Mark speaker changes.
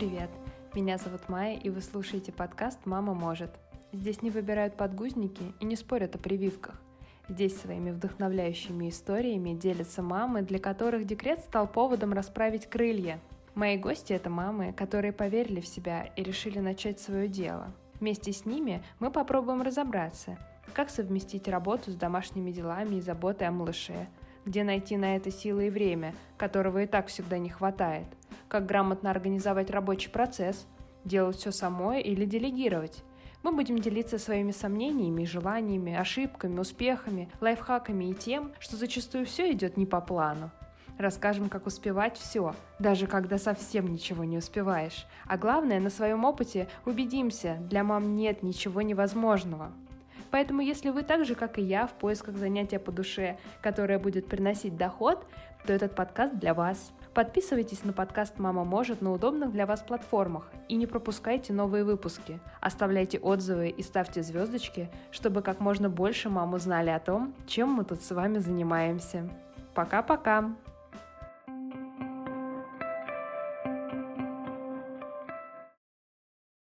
Speaker 1: привет! Меня зовут Майя, и вы слушаете подкаст «Мама может». Здесь не выбирают подгузники и не спорят о прививках. Здесь своими вдохновляющими историями делятся мамы, для которых декрет стал поводом расправить крылья. Мои гости — это мамы, которые поверили в себя и решили начать свое дело. Вместе с ними мы попробуем разобраться, как совместить работу с домашними делами и заботой о малыше, где найти на это силы и время, которого и так всегда не хватает, как грамотно организовать рабочий процесс, делать все самой или делегировать. Мы будем делиться своими сомнениями желаниями, ошибками, успехами, лайфхаками и тем, что зачастую все идет не по плану. Расскажем, как успевать все, даже когда совсем ничего не успеваешь. А главное, на своем опыте убедимся, для мам нет ничего невозможного. Поэтому, если вы так же, как и я, в поисках занятия по душе, которое будет приносить доход, то этот подкаст для вас. Подписывайтесь на подкаст «Мама может» на удобных для вас платформах и не пропускайте новые выпуски. Оставляйте отзывы и ставьте звездочки, чтобы как можно больше мам узнали о том, чем мы тут с вами занимаемся. Пока-пока!